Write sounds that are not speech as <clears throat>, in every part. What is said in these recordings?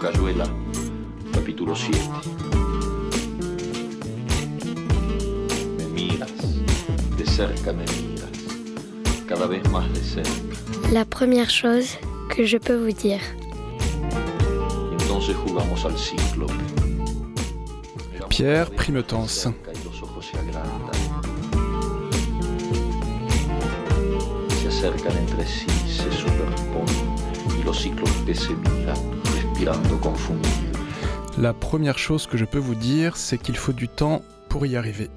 Cayuela, capítulo 7. Me miras, de cerca me miras, cada vez más de cerca. La première chose que je peux vous dire. Entonces jugamos al ciclo. Pierre ojos se acercan entre sí, se superponen. Y los ciclos que se miran, respirando confundidos. La première chose que je peux vous dire, c'est qu'il faut du temps pour y arriver.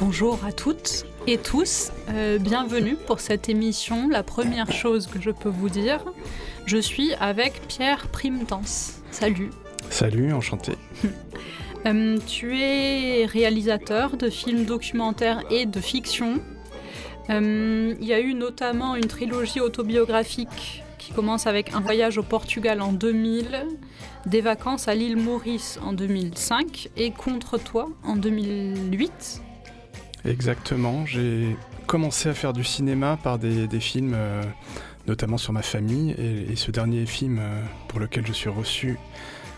Bonjour à toutes et tous, euh, bienvenue pour cette émission. La première chose que je peux vous dire, je suis avec Pierre Primetence. Salut. Salut, enchanté. <laughs> Euh, tu es réalisateur de films documentaires et de fiction. Euh, Il y a eu notamment une trilogie autobiographique qui commence avec un voyage au Portugal en 2000, des vacances à l'île Maurice en 2005 et Contre toi en 2008. Exactement, j'ai commencé à faire du cinéma par des, des films, euh, notamment sur ma famille, et, et ce dernier film euh, pour lequel je suis reçu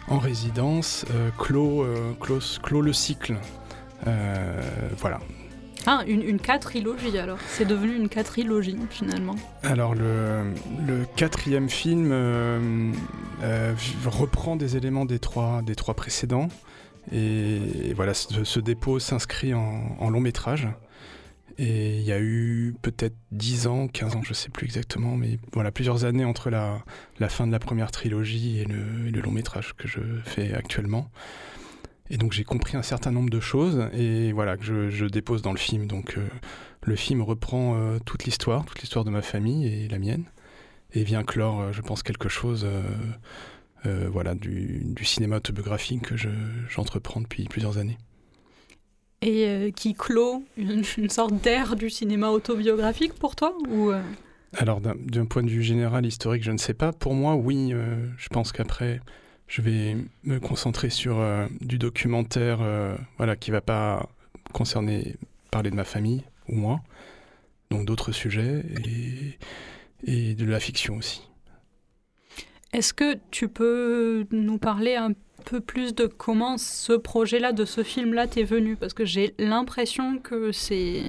en résidence euh, clôt, euh, clôt le cycle. Voilà. Ah, une, une quadrilogie alors. C'est devenu une quadrilogie finalement. Alors le, le quatrième film euh, euh, reprend des éléments des trois, des trois précédents. Et, voilà, ce, ce dépôt s'inscrit en, en long métrage. Et il y a eu peut-être 10 ans, 15 ans, je sais plus exactement, mais voilà, plusieurs années entre la, fin de la première trilogie et le, long métrage que je fais actuellement. Et donc j'ai compris un certain nombre de choses et voilà que je, dépose dans le film. Donc euh, le film reprend euh, toute l'histoire, toute l'histoire de ma famille et la mienne, et vient clore, euh, je pense, quelque chose, voilà, du, cinéma autobiographique que je- j'entreprends depuis plusieurs années. Et euh, qui clôt une, une sorte d'ère du cinéma autobiographique pour toi ou euh, Alors d'un point de vue général, historique, je ne sais pas. Pour moi, oui, euh, je pense qu'après, je vais me concentrer sur du documentaire, voilà, qui va pas concerner parler de ma famille ou moi, donc d'autres sujets et, et de la fiction aussi. Est-ce que tu peux nous parler un peu plus de comment ce projet-là, de ce film-là, t'est venu Parce que j'ai l'impression que c'est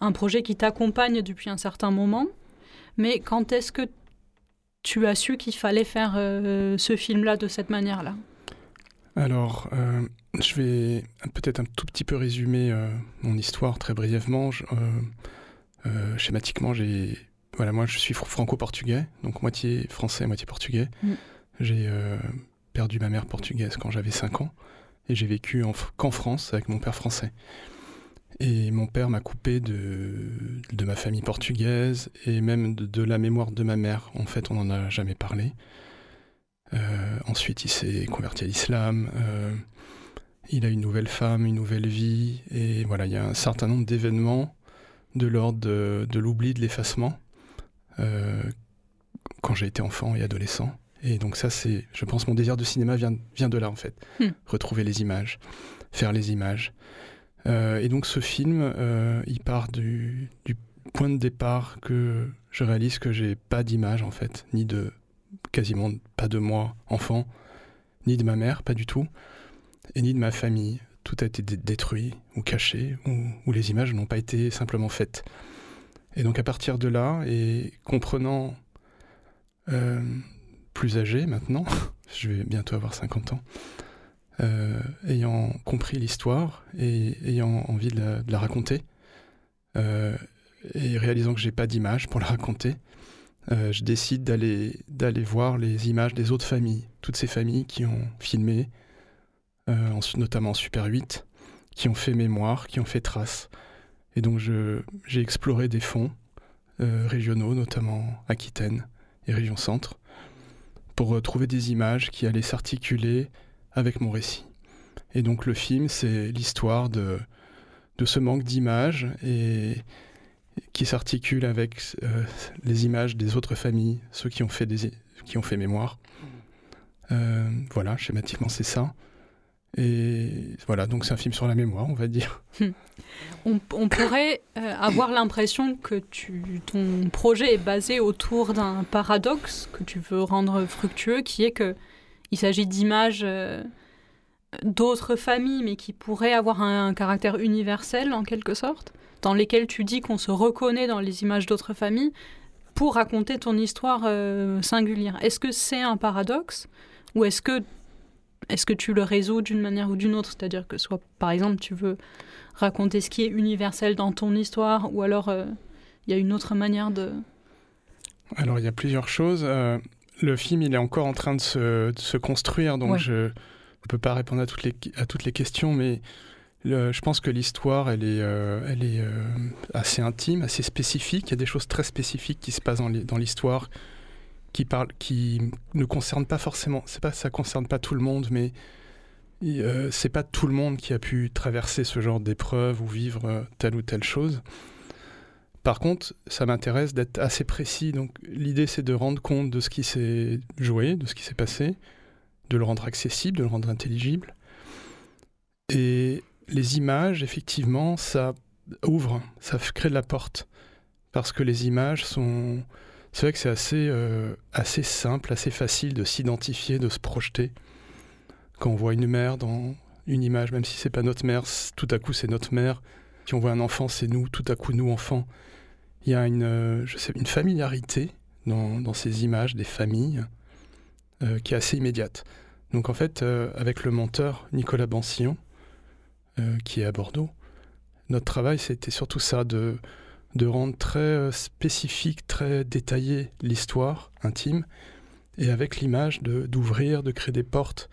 un projet qui t'accompagne depuis un certain moment. Mais quand est-ce que tu as su qu'il fallait faire euh, ce film-là de cette manière-là? Alors, euh, je vais peut-être un tout petit peu résumer euh, mon histoire très brièvement. Je- schématiquement, j'ai voilà, moi je suis fr- franco-portugais, donc moitié français, moitié portugais. Mm. J'ai perdu ma mère portugaise quand j'avais 5 ans et j'ai vécu qu'en France avec mon père français. Et mon père m'a coupé de, de ma famille portugaise et même de, de la mémoire de ma mère. En fait, on n'en a jamais parlé. Euh, ensuite, il s'est converti à l'islam. euh, il a une nouvelle femme, une nouvelle vie. Et voilà, il y a un certain nombre d'événements de l'ordre de, de l'oubli, de l'effacement, euh, quand j'ai été enfant et adolescent. Et donc ça, c'est, je pense, mon désir de cinéma vient, vient de là, en fait. Hmm. Retrouver les images, faire les images. Euh, et donc ce film, euh, il part du, du point de départ que je réalise que j'ai pas d'image, en fait, ni de quasiment pas de moi, enfant, ni de ma mère, pas du tout, et ni de ma famille. Tout a été dé- détruit ou caché, ou, ou les images n'ont pas été simplement faites. Et donc à partir de là, et comprenant euh, plus âgé maintenant, <laughs> je vais bientôt avoir 50 ans, euh, ayant compris l'histoire et ayant envie de la, raconter, euh, et réalisant que j'ai pas d'image pour la raconter, euh, je décide d'aller voir les images des autres familles, toutes ces familles qui ont filmé, notamment en Super 8, qui ont fait mémoire, qui ont fait trace. Et donc j'ai exploré des fonds régionaux, notamment Aquitaine et Région Centre, pour euh, trouver des images qui allaient s'articuler avec mon récit. Et donc le film, c'est l'histoire de, de ce manque d'images et qui s'articule avec euh, les images des autres familles, ceux qui ont fait, des, qui ont fait mémoire, voilà, schématiquement c'est ça. Et voilà, donc c'est un film sur la mémoire, on va dire. <laughs> On, pourrait avoir l'impression que ton projet est basé autour d'un paradoxe que tu veux rendre fructueux, qui est que il s'agit d'images d'autres familles, mais qui pourraient avoir un, caractère universel en quelque sorte, dans lesquelles tu dis qu'on se reconnaît dans les images d'autres familles pour raconter ton histoire euh, singulière. Est-ce que c'est un paradoxe ou est-ce que est-ce que tu le résous d'une manière ou d'une autre? C'est-à-dire que soit, par exemple, tu veux raconter ce qui est universel dans ton histoire, ou alors euh, il y a une autre manière de... Alors il y a plusieurs choses. Euh, le film, il est encore en train de se, construire, donc je ne peux pas répondre à toutes les, à toutes les questions, mais je pense que l'histoire, elle est, euh, elle est assez intime, assez spécifique. Il y a des choses très spécifiques qui se passent dans l'histoire qui, parlent, qui ne concernent pas forcément. C'est pas, ça concerne pas tout le monde, mais euh, c'est pas tout le monde qui a pu traverser ce genre d'épreuve ou vivre telle ou telle chose. Par contre, ça m'intéresse d'être assez précis. Donc, l'idée, c'est de rendre compte de ce qui s'est joué, de ce qui s'est passé, de le rendre accessible, de le rendre intelligible. Et les images, effectivement, ça ouvre, ça crée de la porte. Parce que les images sont. C'est vrai que c'est assez, euh, assez simple, assez facile de s'identifier, de se projeter. Quand on voit une mère dans une image, même si c'est pas notre mère, tout à coup c'est notre mère. Si on voit un enfant, c'est nous, tout à coup nous enfants. Il y a une, euh, je sais, une familiarité dans, ces images des familles euh, qui est assez immédiate. Donc en fait, avec le monteur Nicolas Bancillon, euh, qui est à Bordeaux. Notre travail, c'était surtout ça, de, de rendre très euh, spécifique, très détaillé l'histoire intime, et avec l'image d'ouvrir, de, créer des portes,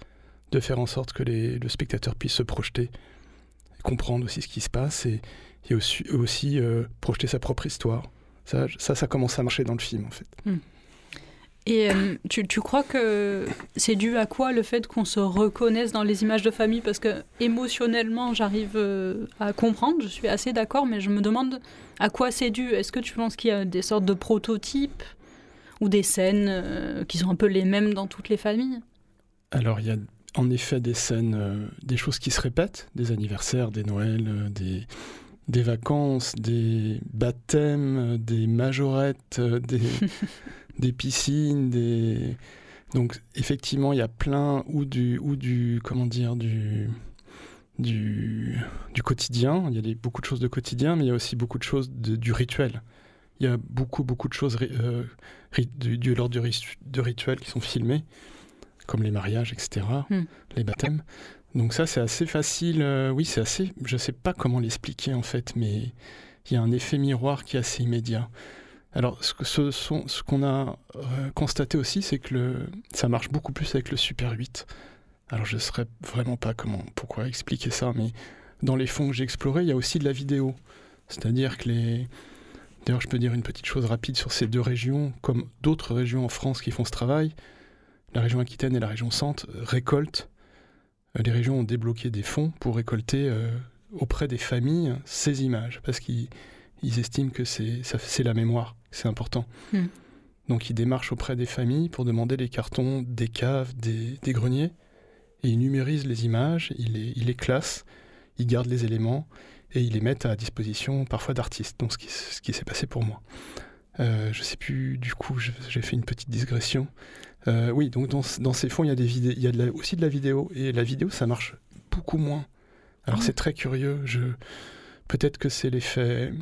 de faire en sorte que le spectateur puisse se projeter, comprendre aussi ce qui se passe, et, aussi, euh, projeter sa propre histoire. Ça, ça, ça commence à marcher dans le film, en fait. Hmm. Et euh, tu, tu, crois que c'est dû à quoi le fait qu'on se reconnaisse dans les images de famille? Parce que émotionnellement, j'arrive euh, à comprendre, je suis assez d'accord, mais je me demande à quoi c'est dû. Est-ce que tu penses qu'il y a des sortes de prototypes ou des scènes euh, qui sont un peu les mêmes dans toutes les familles? Alors, il y a en effet des scènes, des choses qui se répètent, des anniversaires, des Noëls, des, des vacances, des baptêmes, des majorettes, des, <laughs> des piscines, des... Donc effectivement, il y a plein ou du, ou du comment dire, du, du, du quotidien. Il y a beaucoup de choses de quotidien, mais il y a aussi beaucoup de choses du rituel. Il y a beaucoup, beaucoup de choses euh, du, du, lors du, de rituels qui sont filmés, comme les mariages, etc., hmm. les baptêmes. Donc ça, c'est assez facile. Euh, oui, c'est assez... Je ne sais pas comment l'expliquer, en fait, mais il y a un effet miroir qui est assez immédiat. Alors, ce, qu'on a euh, constaté aussi, c'est que ça marche beaucoup plus avec le Super 8. Alors, je ne saurais vraiment pas comment, pourquoi expliquer ça, mais dans les fonds que j'ai explorés, il y a aussi de la vidéo. C'est-à-dire que les. D'ailleurs, je peux dire une petite chose rapide sur ces deux régions, comme d'autres régions en France qui font ce travail. La région Aquitaine et la région Centre récoltent. Euh, les régions ont débloqué des fonds pour récolter euh, auprès des familles ces images, parce qu'ils ils estiment que c'est la mémoire, c'est important. Hmm. Donc ils démarchent auprès des familles pour demander les cartons des caves, des, greniers, et ils numérisent les images, ils les, ils les classent, ils gardent les éléments, et ils les mettent à disposition parfois d'artistes, donc ce qui, ce qui s'est passé pour moi. Euh, je sais plus, du coup, j'ai fait une petite digression. Euh, oui, donc dans, dans, ces fonds, il y a, des il y a aussi de la vidéo, et la vidéo, ça marche beaucoup moins. Alors ah. c'est très curieux, je... peut-être que c'est l'effet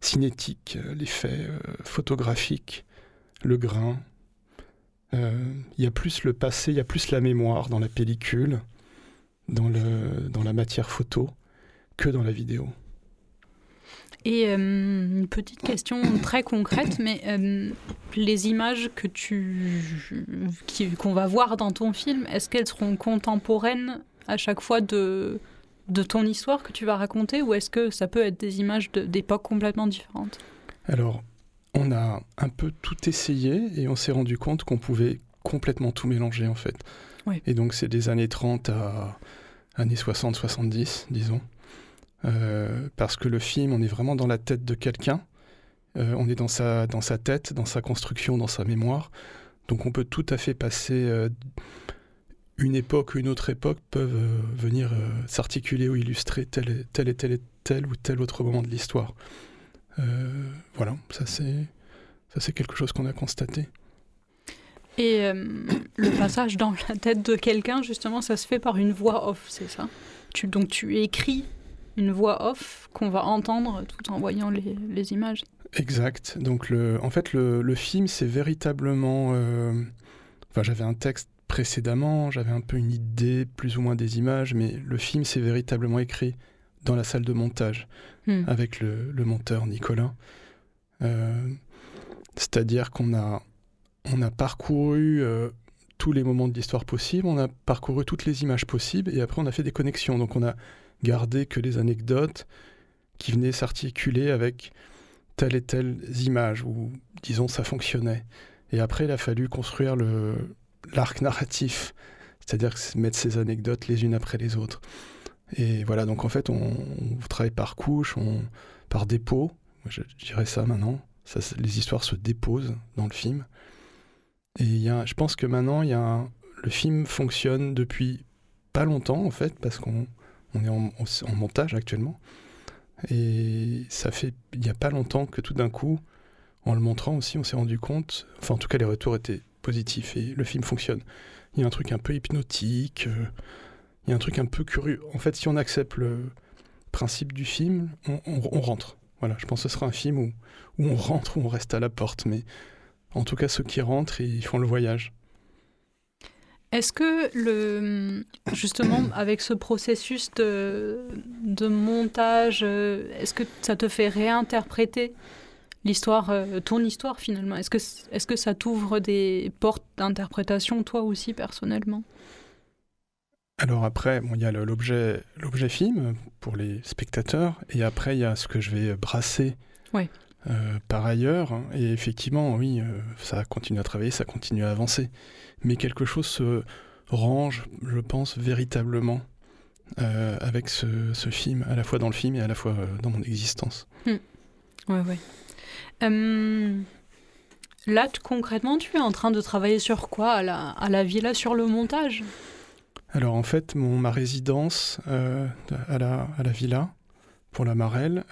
cinétique, euh, l'effet euh, photographique, le grain. Euh, il y a plus le passé, il y a plus la mémoire dans la pellicule, dans, le, dans la matière photo, que dans la vidéo. Et une petite question très concrète, mais les images que tu qu'on va voir dans ton film, est-ce qu'elles seront contemporaines à chaque fois de de ton histoire que tu vas raconter ou est-ce que ça peut être des images d'époques complètement différentes? Alors, on a un peu tout essayé et on s'est rendu compte qu'on pouvait complètement tout mélanger en fait. Et donc c'est des années 30 à années 60-70, disons. Euh, parce que le film, on est vraiment dans la tête de quelqu'un. Euh, on est dans sa, dans sa tête, dans sa construction, dans sa mémoire. Donc on peut tout à fait passer euh, une époque ou une autre époque peuvent venir s'articuler ou illustrer tel et tel et tel tel ou tel autre moment de l'histoire. voilà, ça c'est ça c'est quelque chose qu'on a constaté. Et <clears throat> le passage dans la tête de quelqu'un, justement, ça se fait par une voix off, c'est ça? Tu, Donc tu écris une voix off qu'on va entendre tout en voyant les, les images? Exact. Donc le, en fait, le, le film, c'est véritablement... Euh, enfin, j'avais un texte précédemment, j'avais un peu une idée plus ou moins des images, mais le film, c'est véritablement écrit dans la salle de montage hmm. avec le, le, monteur Nicolas. Euh, c'est-à-dire qu'on a, on a parcouru euh, tous les moments de l'histoire possibles, on a parcouru toutes les images possibles, et après on a fait des connexions. Donc on a gardé que les anecdotes qui venaient s'articuler avec telle et telle image, où, disons, ça fonctionnait. Et après, il a fallu construire l'arc narratif, c'est-à-dire mettre ces anecdotes les unes après les autres. Et voilà, donc en fait, on, travaille par couche, on, par dépôt, je, dirais ça maintenant, les histoires se déposent dans le film. Et y a, je pense que maintenant, y a le film fonctionne depuis pas longtemps, en fait, parce qu'on on est en, en, montage actuellement. Et ça fait il n'y a pas longtemps que tout d'un coup, en le montrant aussi, on s'est rendu compte, enfin en tout cas les retours étaient et le film fonctionne. Il y a un truc un peu hypnotique, euh, il y a un truc un peu curieux. En fait, si on accepte le principe du film, on, rentre. Voilà, je pense que ce sera un film où, où on rentre, où on reste à la porte. Mais en tout cas, ceux qui rentrent, ils font le voyage. Est-ce que le, justement <coughs> avec ce processus de, de montage, euh, est-ce que ça te fait réinterpréter l'histoire, euh, ton histoire finalement Est-ce que, est que ça t'ouvre des portes d'interprétation toi aussi personnellement? Alors après, il y a l'objet, l'objet film pour les spectateurs, et après il y a ce que je vais brasser. Euh, par ailleurs. Et effectivement, oui, ça continue à travailler, ça continue à avancer mais quelque chose se range, je pense, véritablement euh, avec ce, film, à la fois dans le film et à la fois euh, dans mon existence. Hmm. Ouais, ouais. Euh, là, concrètement, tu es en train de travailler sur quoi à la, à la villa, sur le montage? Alors, en fait, mon, ma résidence à, la, à la villa, pour la Marelle,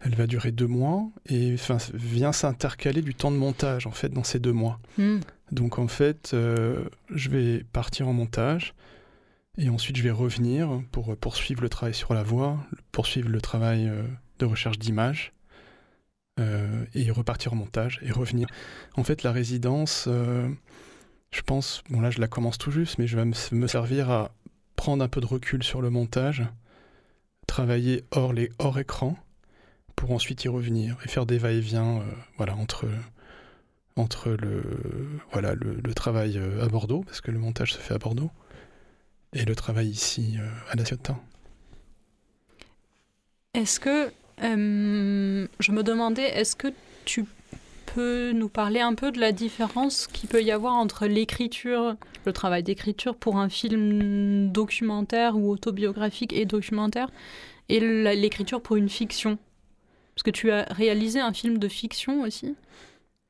elle va durer deux mois et vient s'intercaler du temps de montage, en fait, dans ces deux mois. Hmm. Donc en fait, euh, je vais partir en montage et ensuite je vais revenir pour poursuivre le travail sur la voix, poursuivre le travail euh, de recherche d'images euh, et repartir en montage et revenir. En fait, la résidence, je pense, bon là je la commence tout juste, mais je vais me servir à prendre un peu de recul sur le montage, travailler hors, les, hors écran pour ensuite y revenir et faire des va-et-vient voilà, entre entre le, voilà, le, travail euh, à Bordeaux, parce que le montage se fait à Bordeaux, et le travail ici euh, à La Ciotat. Est-ce que, euh, je me demandais, est-ce que tu peux nous parler un peu de la différence qu'il peut y avoir entre l'écriture, le travail d'écriture pour un film documentaire ou autobiographique et documentaire, et l'écriture pour une fiction? Parce que tu as réalisé un film de fiction aussi.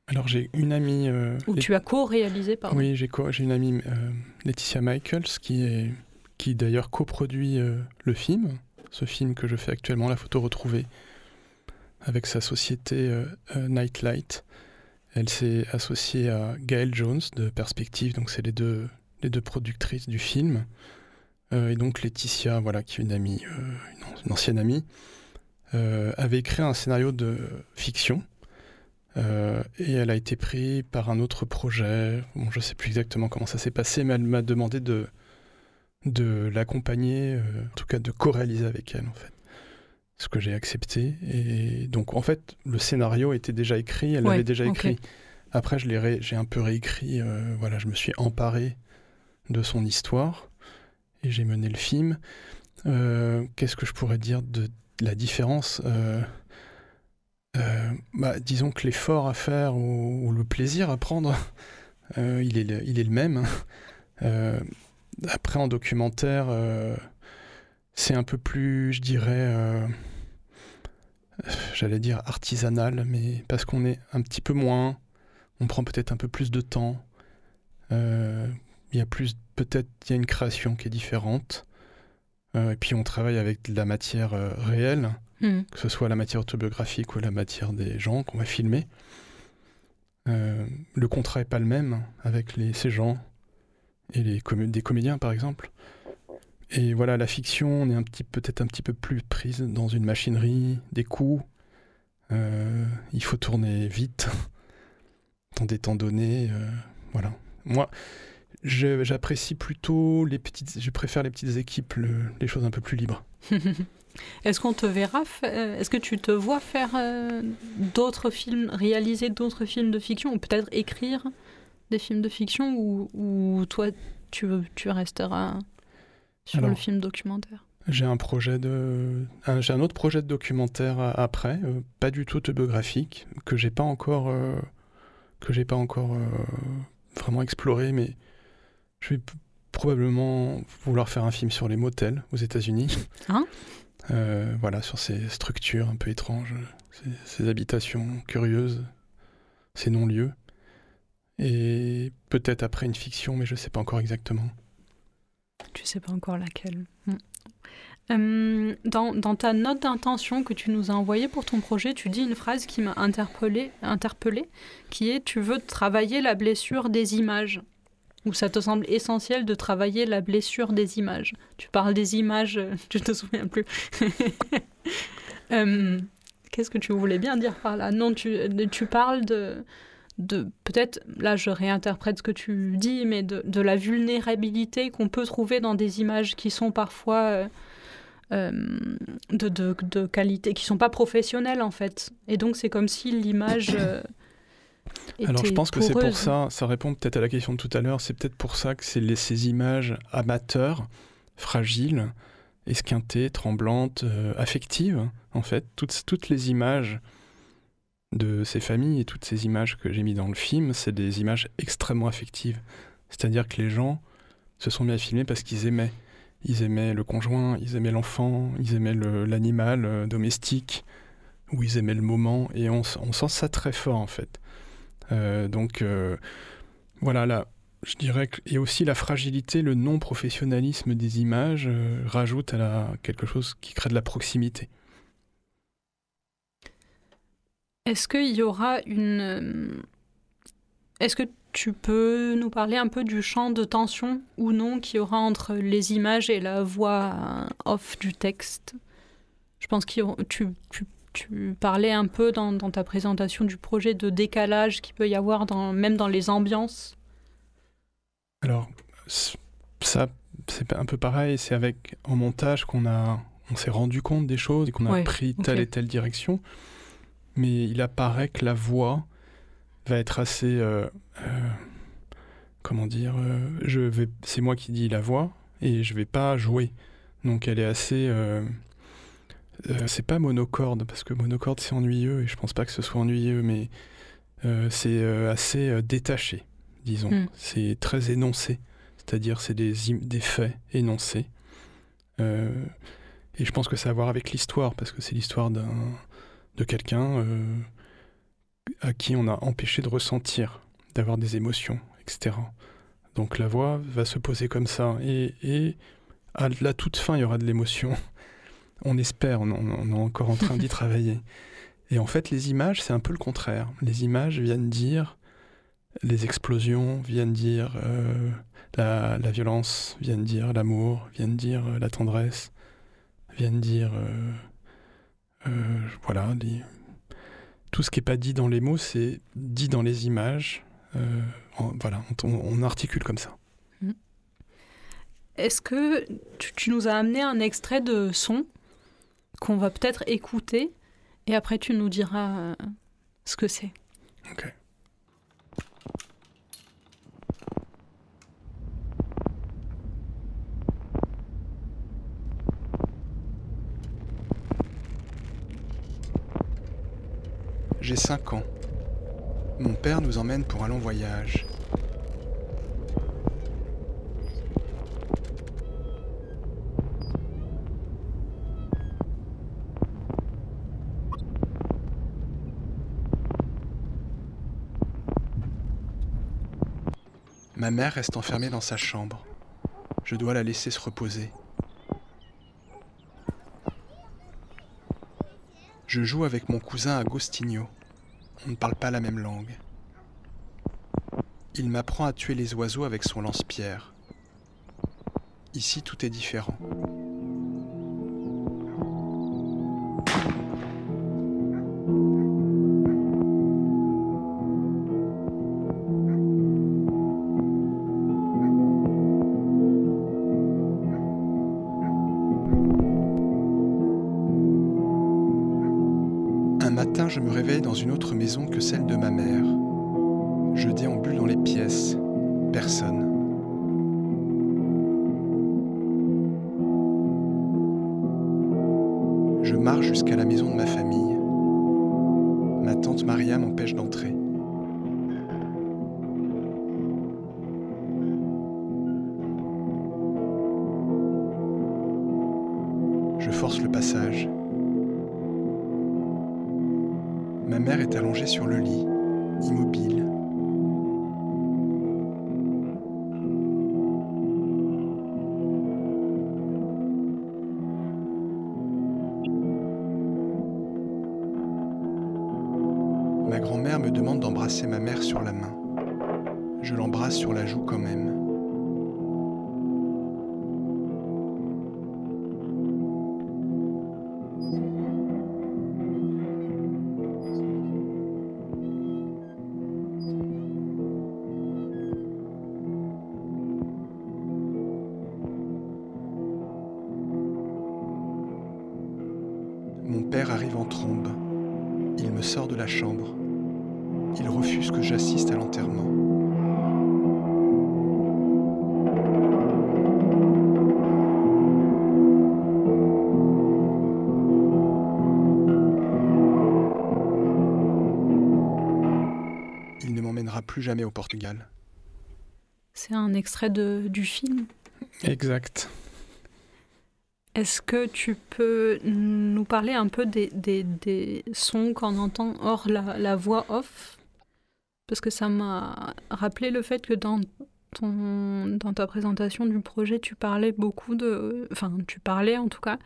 Alors j'ai une amie... Euh, Ou tu as co-réalisé, pardon. Oui, j'ai une amie, euh, Laetitia Michaels, qui, est, qui d'ailleurs coproduit euh, le film, ce film que je fais actuellement, La photo retrouvée, avec sa société Nightlight. Elle s'est associée à Gail Jones de Perspective, donc c'est les deux, les deux productrices du film. et donc Laetitia, voilà, qui est une amie, une ancienne amie, avait écrit un scénario de fiction euh, et elle a été prise par un autre projet. Bon, je ne sais plus exactement comment ça s'est passé, mais elle m'a demandé de, de l'accompagner, euh, en tout cas de co-réaliser avec elle, en fait. Ce que j'ai accepté. Et donc, en fait, le scénario était déjà écrit, elle l'avait déjà écrit. Après, j'ai un peu réécrit, euh, voilà, je me suis emparé de son histoire et j'ai mené le film. Qu'est-ce que je pourrais dire de la différence euh, bah, disons que l'effort à faire ou, le plaisir à prendre, <laughs> euh, il, est le, il est le même. Euh, après, en documentaire, c'est un peu plus, je dirais, j'allais dire artisanal, mais parce qu'on est un petit peu moins, on prend peut-être un peu plus de temps. Il il y a plus, peut-être, il y a une création qui est différente. Euh, et puis on travaille avec de la matière euh, réelle, Hmm. que ce soit la matière autobiographique ou la matière des gens qu'on va filmer. Euh, le contrat est pas le même avec les, ces gens et les des comédiens par exemple. Et voilà, la fiction, on est peut-être un petit peu plus prise dans une machinerie, des coups. Euh, il faut tourner vite <laughs> dans des temps donnés. euh, voilà. Moi, j'apprécie plutôt les petites. Je préfère les petites équipes, le- les choses un peu plus libres. <laughs> Est-ce qu'on te verra euh, Est-ce que tu te vois faire d'autres films, réaliser d'autres films de fiction, ou peut-être écrire? Des films de fiction, ou, ou toi, tu, tu resteras sur le film documentaire? J'ai un projet de, un- j'ai un autre projet de documentaire a- après, euh, pas du tout autobiographique, que j'ai pas encore, euh, que j'ai pas encore euh, vraiment exploré, mais je vais p- probablement vouloir faire un film sur les motels aux États-Unis. <laughs> Hein? Euh, voilà, sur ces structures un peu étranges, ces, ces habitations curieuses, ces non-lieux. Et peut-être après une fiction, mais je sais pas encore exactement. Tu sais pas encore laquelle. Hmm. Euh, dans, ta note d'intention que tu nous as envoyée pour ton projet, tu dis une phrase qui m'a interpellée, qui est Tu veux travailler la blessure des images. Ou ça te semble essentiel de travailler la blessure des images. Tu parles des images, euh, <laughs> je te souviens plus. <laughs> Euh, Qu'est-ce que tu voulais bien dire par là? Non, tu parles de, de peut-être, là je réinterprète ce que tu dis, mais de, de la vulnérabilité qu'on peut trouver dans des images qui sont parfois euh, euh, de, de, de qualité, qui sont pas professionnelles en fait. Et donc c'est comme si l'image... euh, <coughs> Alors je pense que c'est pour ça, ça répond peut-être à la question de tout à l'heure, c'est peut-être pour ça que c'est les- ces images amateurs, fragiles, esquintées, tremblantes, affectives, en fait. Toutes, toutes les images de ces familles et toutes ces images que j'ai mis dans le film, c'est des images extrêmement affectives. C'est-à-dire que les gens se sont mis à filmer parce qu'ils aimaient. Ils aimaient le conjoint, ils aimaient l'enfant, ils aimaient l'animal euh, domestique, ou ils aimaient le moment, et on, sent ça très fort en fait. Euh, donc euh, voilà, là, je dirais que et aussi la fragilité, le non-professionnalisme des images rajoute à la, quelque chose qui crée de la proximité. Est-ce qu'il y aura une... euh, Est-ce que tu peux nous parler un peu du champ de tension ou non qu'il y aura entre les images et la voix euh, off du texte? Je pense que tu, tu, tu parlais un peu dans, dans ta présentation du projet de décalage qu'il peut y avoir dans, même dans les ambiances. Alors, ça, c'est un peu pareil, c'est avec en montage qu'on a, on s'est rendu compte des choses et qu'on a Ouais, pris telle et telle direction. Mais il apparaît que la voix va être assez, euh, euh, comment dire, euh, je vais, c'est moi qui dis la voix et je vais pas jouer. Donc elle est assez, c'est pas monocorde parce que monocorde c'est ennuyeux et je pense pas que ce soit ennuyeux, mais c'est assez détaché, disons. Mm. C'est très énoncé, c'est-à-dire c'est des, faits énoncés. Euh, et je pense que ça a à voir avec l'histoire, parce que c'est l'histoire d'un, de quelqu'un euh, à qui on a empêché de ressentir, d'avoir des émotions, etc. Donc la voix va se poser comme ça. Et, et à la toute fin, il y aura de l'émotion. <laughs> On espère, on, est encore en train d'y <laughs> travailler. Et en fait, les images, c'est un peu le contraire. Les images viennent dire, les explosions viennent dire euh, la, la violence, viennent dire l'amour, viennent dire euh, la tendresse, viennent dire, voilà, les- tout ce qui n'est pas dit dans les mots, c'est dit dans les images. Euh, en- voilà, on, on articule comme ça. Est-ce que tu, tu nous as amené un extrait de son qu'on va peut-être écouter et après tu nous diras euh, ce que c'est? Ok. J'ai 5 ans. Mon père nous emmène pour un long voyage. Ma mère reste enfermée dans sa chambre. Je dois la laisser se reposer. Je joue avec mon cousin Agostinho. On ne parle pas la même langue. Il m'apprend à tuer les oiseaux avec son lance-pierre. Ici, tout est différent. Que celle de ma mère. Je déambule dans les pièces. Personne. Je marche jusqu'à la maison de ma famille. Ma tante Maria m'empêche d'entrer. Je force le passage. Ma mère est allongée sur le lit, immobile. Ma grand-mère me demande d'embrasser ma mère sur la main. Je l'embrasse sur la joue quand même. Plus jamais au Portugal. C'est un extrait de, du film. Exact. Est-ce que tu peux nous parler un peu des, des, des sons qu'on entend hors la, la voix off? Parce que ça m'a rappelé le fait que dans, ton, dans ta présentation du projet, tu parlais beaucoup de... Enfin, tu parlais en tout cas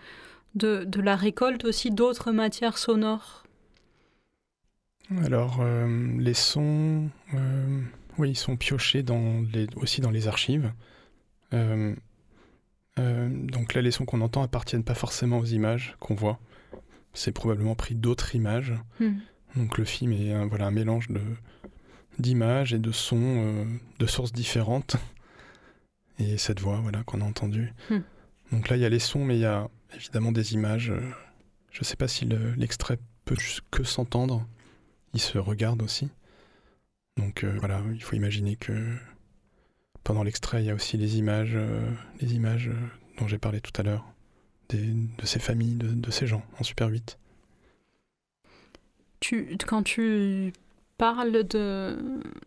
de, de la récolte aussi d'autres matières sonores. Alors, euh, les sons, euh, oui, ils sont piochés dans les, aussi dans les archives. Euh, donc là, les sons qu'on entend appartiennent pas forcément aux images qu'on voit. C'est probablement pris d'autres images. Hmm. Donc le film est un, voilà, un mélange de, d'images et de sons euh, de sources différentes. Et cette voix voilà, qu'on a entendue. Hmm. Donc là, il y a les sons, mais il y a évidemment des images. je sais pas si le- l'extrait peut juste que s'entendre. Il se regarde aussi. Donc euh, voilà, il faut imaginer que pendant l'extrait, il y a aussi les images, euh, les images euh, dont j'ai parlé tout à l'heure, de ces familles, de, de ces gens en Super 8. Tu, quand tu parles de,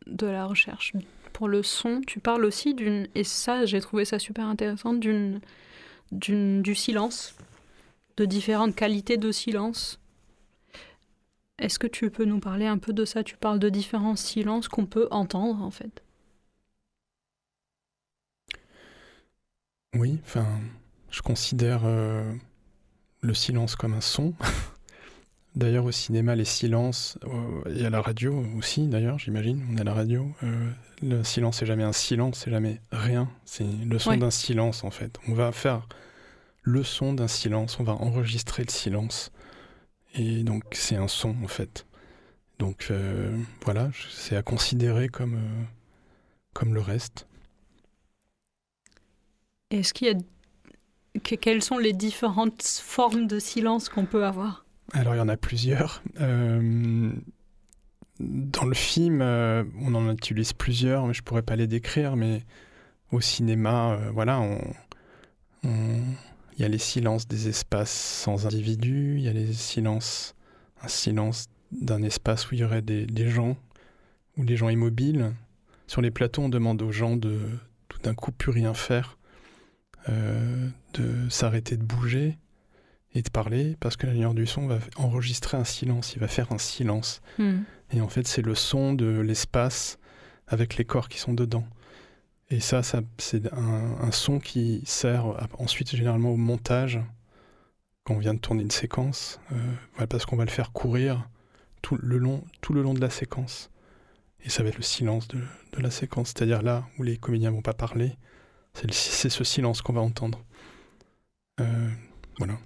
de la recherche pour le son, tu parles aussi d'une, et ça j'ai trouvé ça super intéressant, d'une, d'une, du silence, de différentes qualités de silence. Est-ce que tu peux nous parler un peu de ça? Tu parles de différents silences qu'on peut entendre en fait. Oui, enfin, je considère euh, le silence comme un son. <laughs> D'ailleurs, au cinéma, les silences, euh, et à la radio aussi, d'ailleurs, j'imagine, on est à la radio, euh, le silence, c'est jamais un silence, c'est jamais rien. C'est le son Ouais. d'un silence, en fait. On va faire le son d'un silence, on va enregistrer le silence. Et donc, c'est un son, en fait. Donc, euh, voilà, c'est à considérer comme, euh, comme le reste. Est-ce qu'il y a que- quelles sont les différentes formes de silence qu'on peut avoir? Alors, il y en a plusieurs. Euh, dans le film, on en utilise plusieurs, mais je pourrais pas les décrire. Mais au cinéma, voilà, on, on- il y a les silences des espaces sans individus, il y a les silences, un silence d'un espace où il y aurait des, des gens, ou des gens immobiles. Sur les plateaux, on demande aux gens de tout d'un coup plus rien faire, euh, de s'arrêter de bouger et de parler parce que l'ingénieur du son va enregistrer un silence, il va faire un silence. Hmm. Et en fait, c'est le son de l'espace avec les corps qui sont dedans. Et ça, c'est un, son qui sert ensuite généralement au montage quand on vient de tourner une séquence, euh, parce qu'on va le faire courir tout le, long, de la séquence. Et ça va être le silence de, de la séquence, c'est-à-dire là où les comédiens vont pas parler, c'est ce silence qu'on va entendre. Euh, voilà.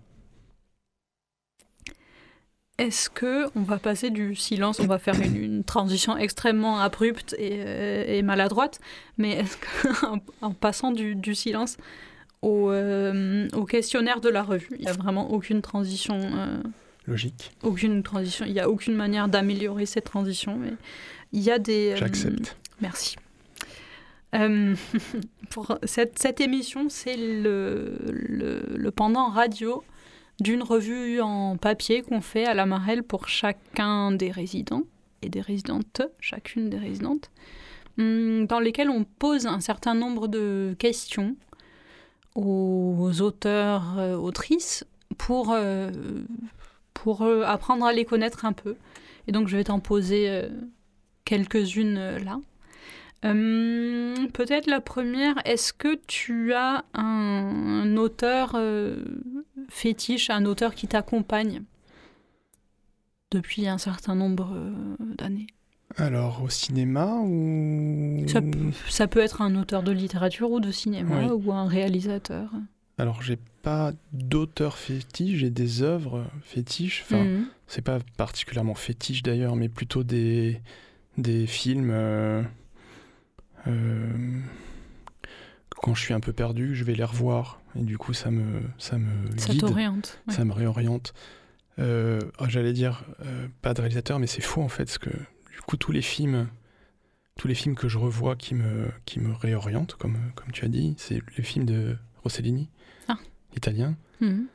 Est-ce que on va passer du silence, on va faire une, transition extrêmement abrupte et, euh, et maladroite, mais est-ce qu'en <laughs> en passant du, du silence au, euh, au, questionnaire de la revue, il n'y a vraiment aucune transition euh, logique, aucune transition, il n'y a aucune manière d'améliorer cette transition, mais il y a des. J'accepte. merci. <laughs> pour cette, cette émission, c'est le, le, le pendant radio d'une revue en papier qu'on fait à la Marelle pour chacun des résidents et des résidentes, chacune des résidentes, hum, dans lesquelles on pose un certain nombre de questions aux auteurs, euh, autrices, pour, euh, pour euh, apprendre à les connaître un peu. Et donc je vais t'en poser quelques-unes là. Hum, peut-être la première, est-ce que tu as un, auteur euh, fétiche, un auteur qui t'accompagne depuis un certain nombre euh, d'années? Alors au cinéma ou? Ça peut, être un auteur de littérature ou de cinéma ou un réalisateur. Alors j'ai pas d'auteur fétiche, j'ai des œuvres fétiches. Enfin, mmh. c'est pas particulièrement fétiche d'ailleurs, mais plutôt des des films. Euh, euh, quand je suis un peu perdu, je vais les revoir et du coup ça me ça me ça t'oriente, ça me réoriente. Euh, oh, j'allais dire euh, pas de réalisateur, mais c'est faux en fait, parce que du coup tous les films, tous les films que je revois qui me qui me réorientent, comme comme tu as dit, c'est les films de Rossellini, ah. italien, mhm.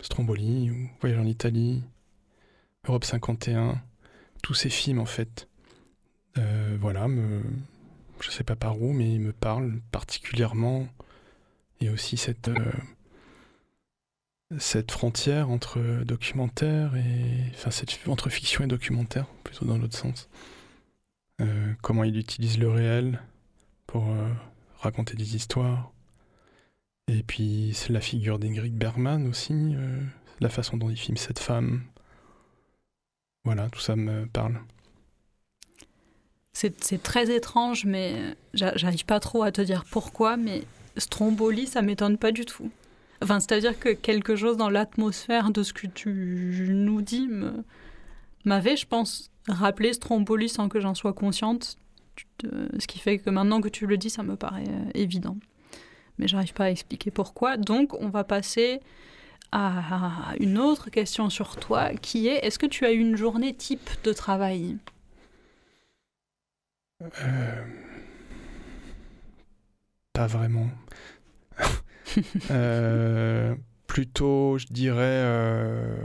Stromboli ou Voyage en Italie, Europe 51, tous ces films en fait, voilà me je sais pas par où, mais il me parle particulièrement. Et aussi cette, euh, cette frontière entre documentaire et. Enfin, cette, entre fiction et documentaire, plutôt dans l'autre sens. Euh, comment il utilise le réel pour euh, raconter des histoires. Et puis, c'est la figure d'Ingrid Bergman aussi, la façon dont il filme cette femme. Voilà, tout ça me parle. C'est très étrange, mais j'arrive pas trop à te dire pourquoi, mais Stromboli, ça m'étonne pas du tout. Enfin, c'est-à-dire que quelque chose dans l'atmosphère de ce que tu nous dis m'avait, je pense, rappelé Stromboli sans que j'en sois consciente. Ce qui fait que maintenant que tu le dis, ça me paraît euh, évident. Mais j'arrive pas à expliquer pourquoi. Donc, on va passer à une autre question sur toi qui est est-ce que tu as eu une journée type de travail? Euh, pas vraiment. <laughs> Euh, plutôt, je dirais, euh,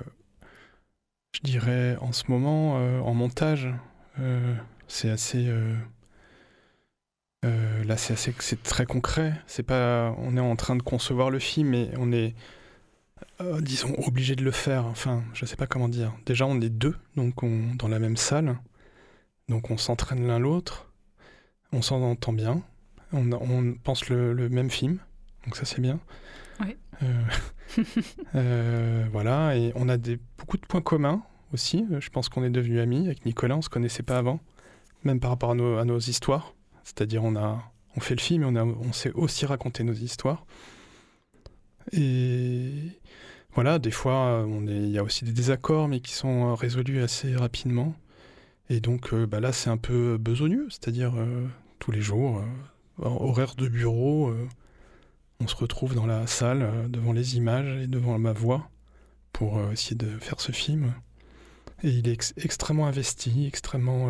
je dirais en ce moment, en montage, c'est assez. là, c'est assez, c'est très concret. C'est pas, on est en train de concevoir le film, mais on est, disons, obligé de le faire. Enfin, je sais pas comment dire. Déjà, on est deux, donc on, dans la même salle, donc on s'entraîne l'un l'autre on s'en entend bien, on, pense le, même film, donc ça c'est bien. Euh, <laughs> euh, voilà, et on a des, beaucoup de points communs aussi. Je pense qu'on est devenus amis avec Nicolas, on se connaissait pas avant, même par rapport à nos, à nos histoires. C'est-à-dire on a on fait le film, et on, a, on sait aussi raconter nos histoires. Et voilà, des fois, il y a aussi des désaccords, mais qui sont résolus assez rapidement. Et donc euh, bah là, c'est un peu besogneux, c'est-à-dire euh, tous les jours, euh, horaire de bureau, on se retrouve dans la salle devant les images et devant ma voix pour essayer de faire ce film. Et il est extrêmement investi, extrêmement.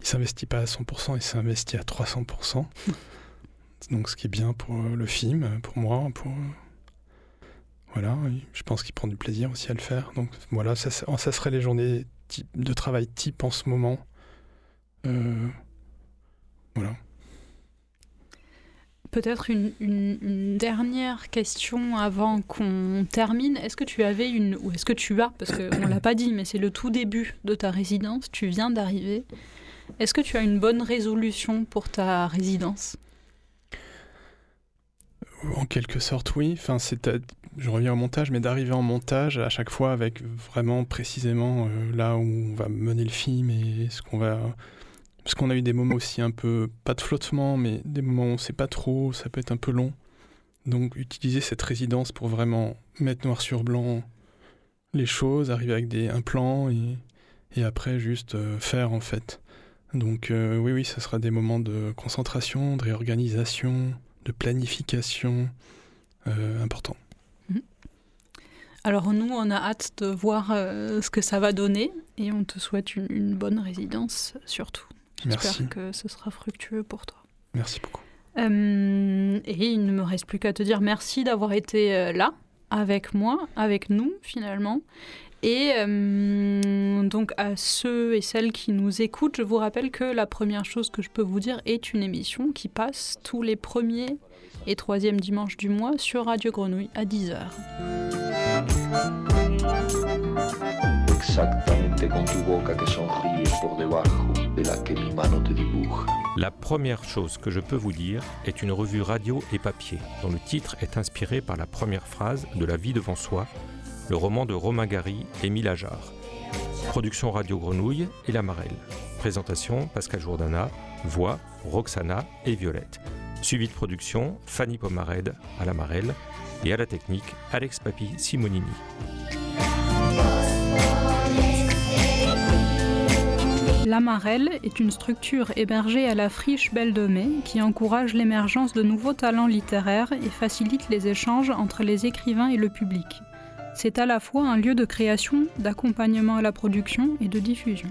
il s'investit pas à 100%, il s'investit à 300%. <laughs> Donc ce qui est bien pour le film, pour moi, pour. Voilà, je pense qu'il prend du plaisir aussi à le faire. Donc voilà, ça, ça serait les journées de travail type en ce moment. Euh, voilà. Peut-être une, dernière question avant qu'on termine. Est-ce que tu avais une, ou est-ce que tu as, parce qu'on ne l'a pas dit, mais c'est le tout début de ta résidence, tu viens d'arriver. Est-ce que tu as une bonne résolution pour ta résidence? En quelque sorte, oui. Enfin, c'est je reviens au montage, mais d'arriver en montage à chaque fois avec vraiment précisément euh, là où on va mener le film et ce qu'on va. Parce qu'on a eu des moments aussi un peu, pas de flottement, mais des moments où on sait pas trop, ça peut être un peu long. Donc utiliser cette résidence pour vraiment mettre noir sur blanc les choses, arriver avec des, un plan et, et après juste euh, faire en fait. Donc euh, oui, oui, ça sera des moments de concentration, de réorganisation, de planification euh, importants. Alors nous, on a hâte de voir ce que ça va donner et on te souhaite une, bonne résidence surtout. J'espère que ce sera fructueux pour toi. Merci beaucoup. et il ne me reste plus qu'à te dire merci d'avoir été là avec moi, avec nous finalement. Et euh, donc à ceux et celles qui nous écoutent, je vous rappelle que la première chose que je peux vous dire est une émission qui passe tous les premiers et troisièmes dimanches du mois sur Radio Grenouille à 10h. La première chose que je peux vous dire est une revue radio et papier, dont le titre est inspiré par la première phrase de La vie devant soi, le roman de Romain Gary Émile Ajar. Production Radio Grenouille et La Marelle. Présentation Pascal Jourdana, voix Roxana et Violette. Suivi de production Fanny Pomared à La Marelle et à la technique Alex Papi Simonini. L'Amarelle est une structure hébergée à la friche Belle de Mai qui encourage l'émergence de nouveaux talents littéraires et facilite les échanges entre les écrivains et le public. C'est à la fois un lieu de création, d'accompagnement à la production et de diffusion.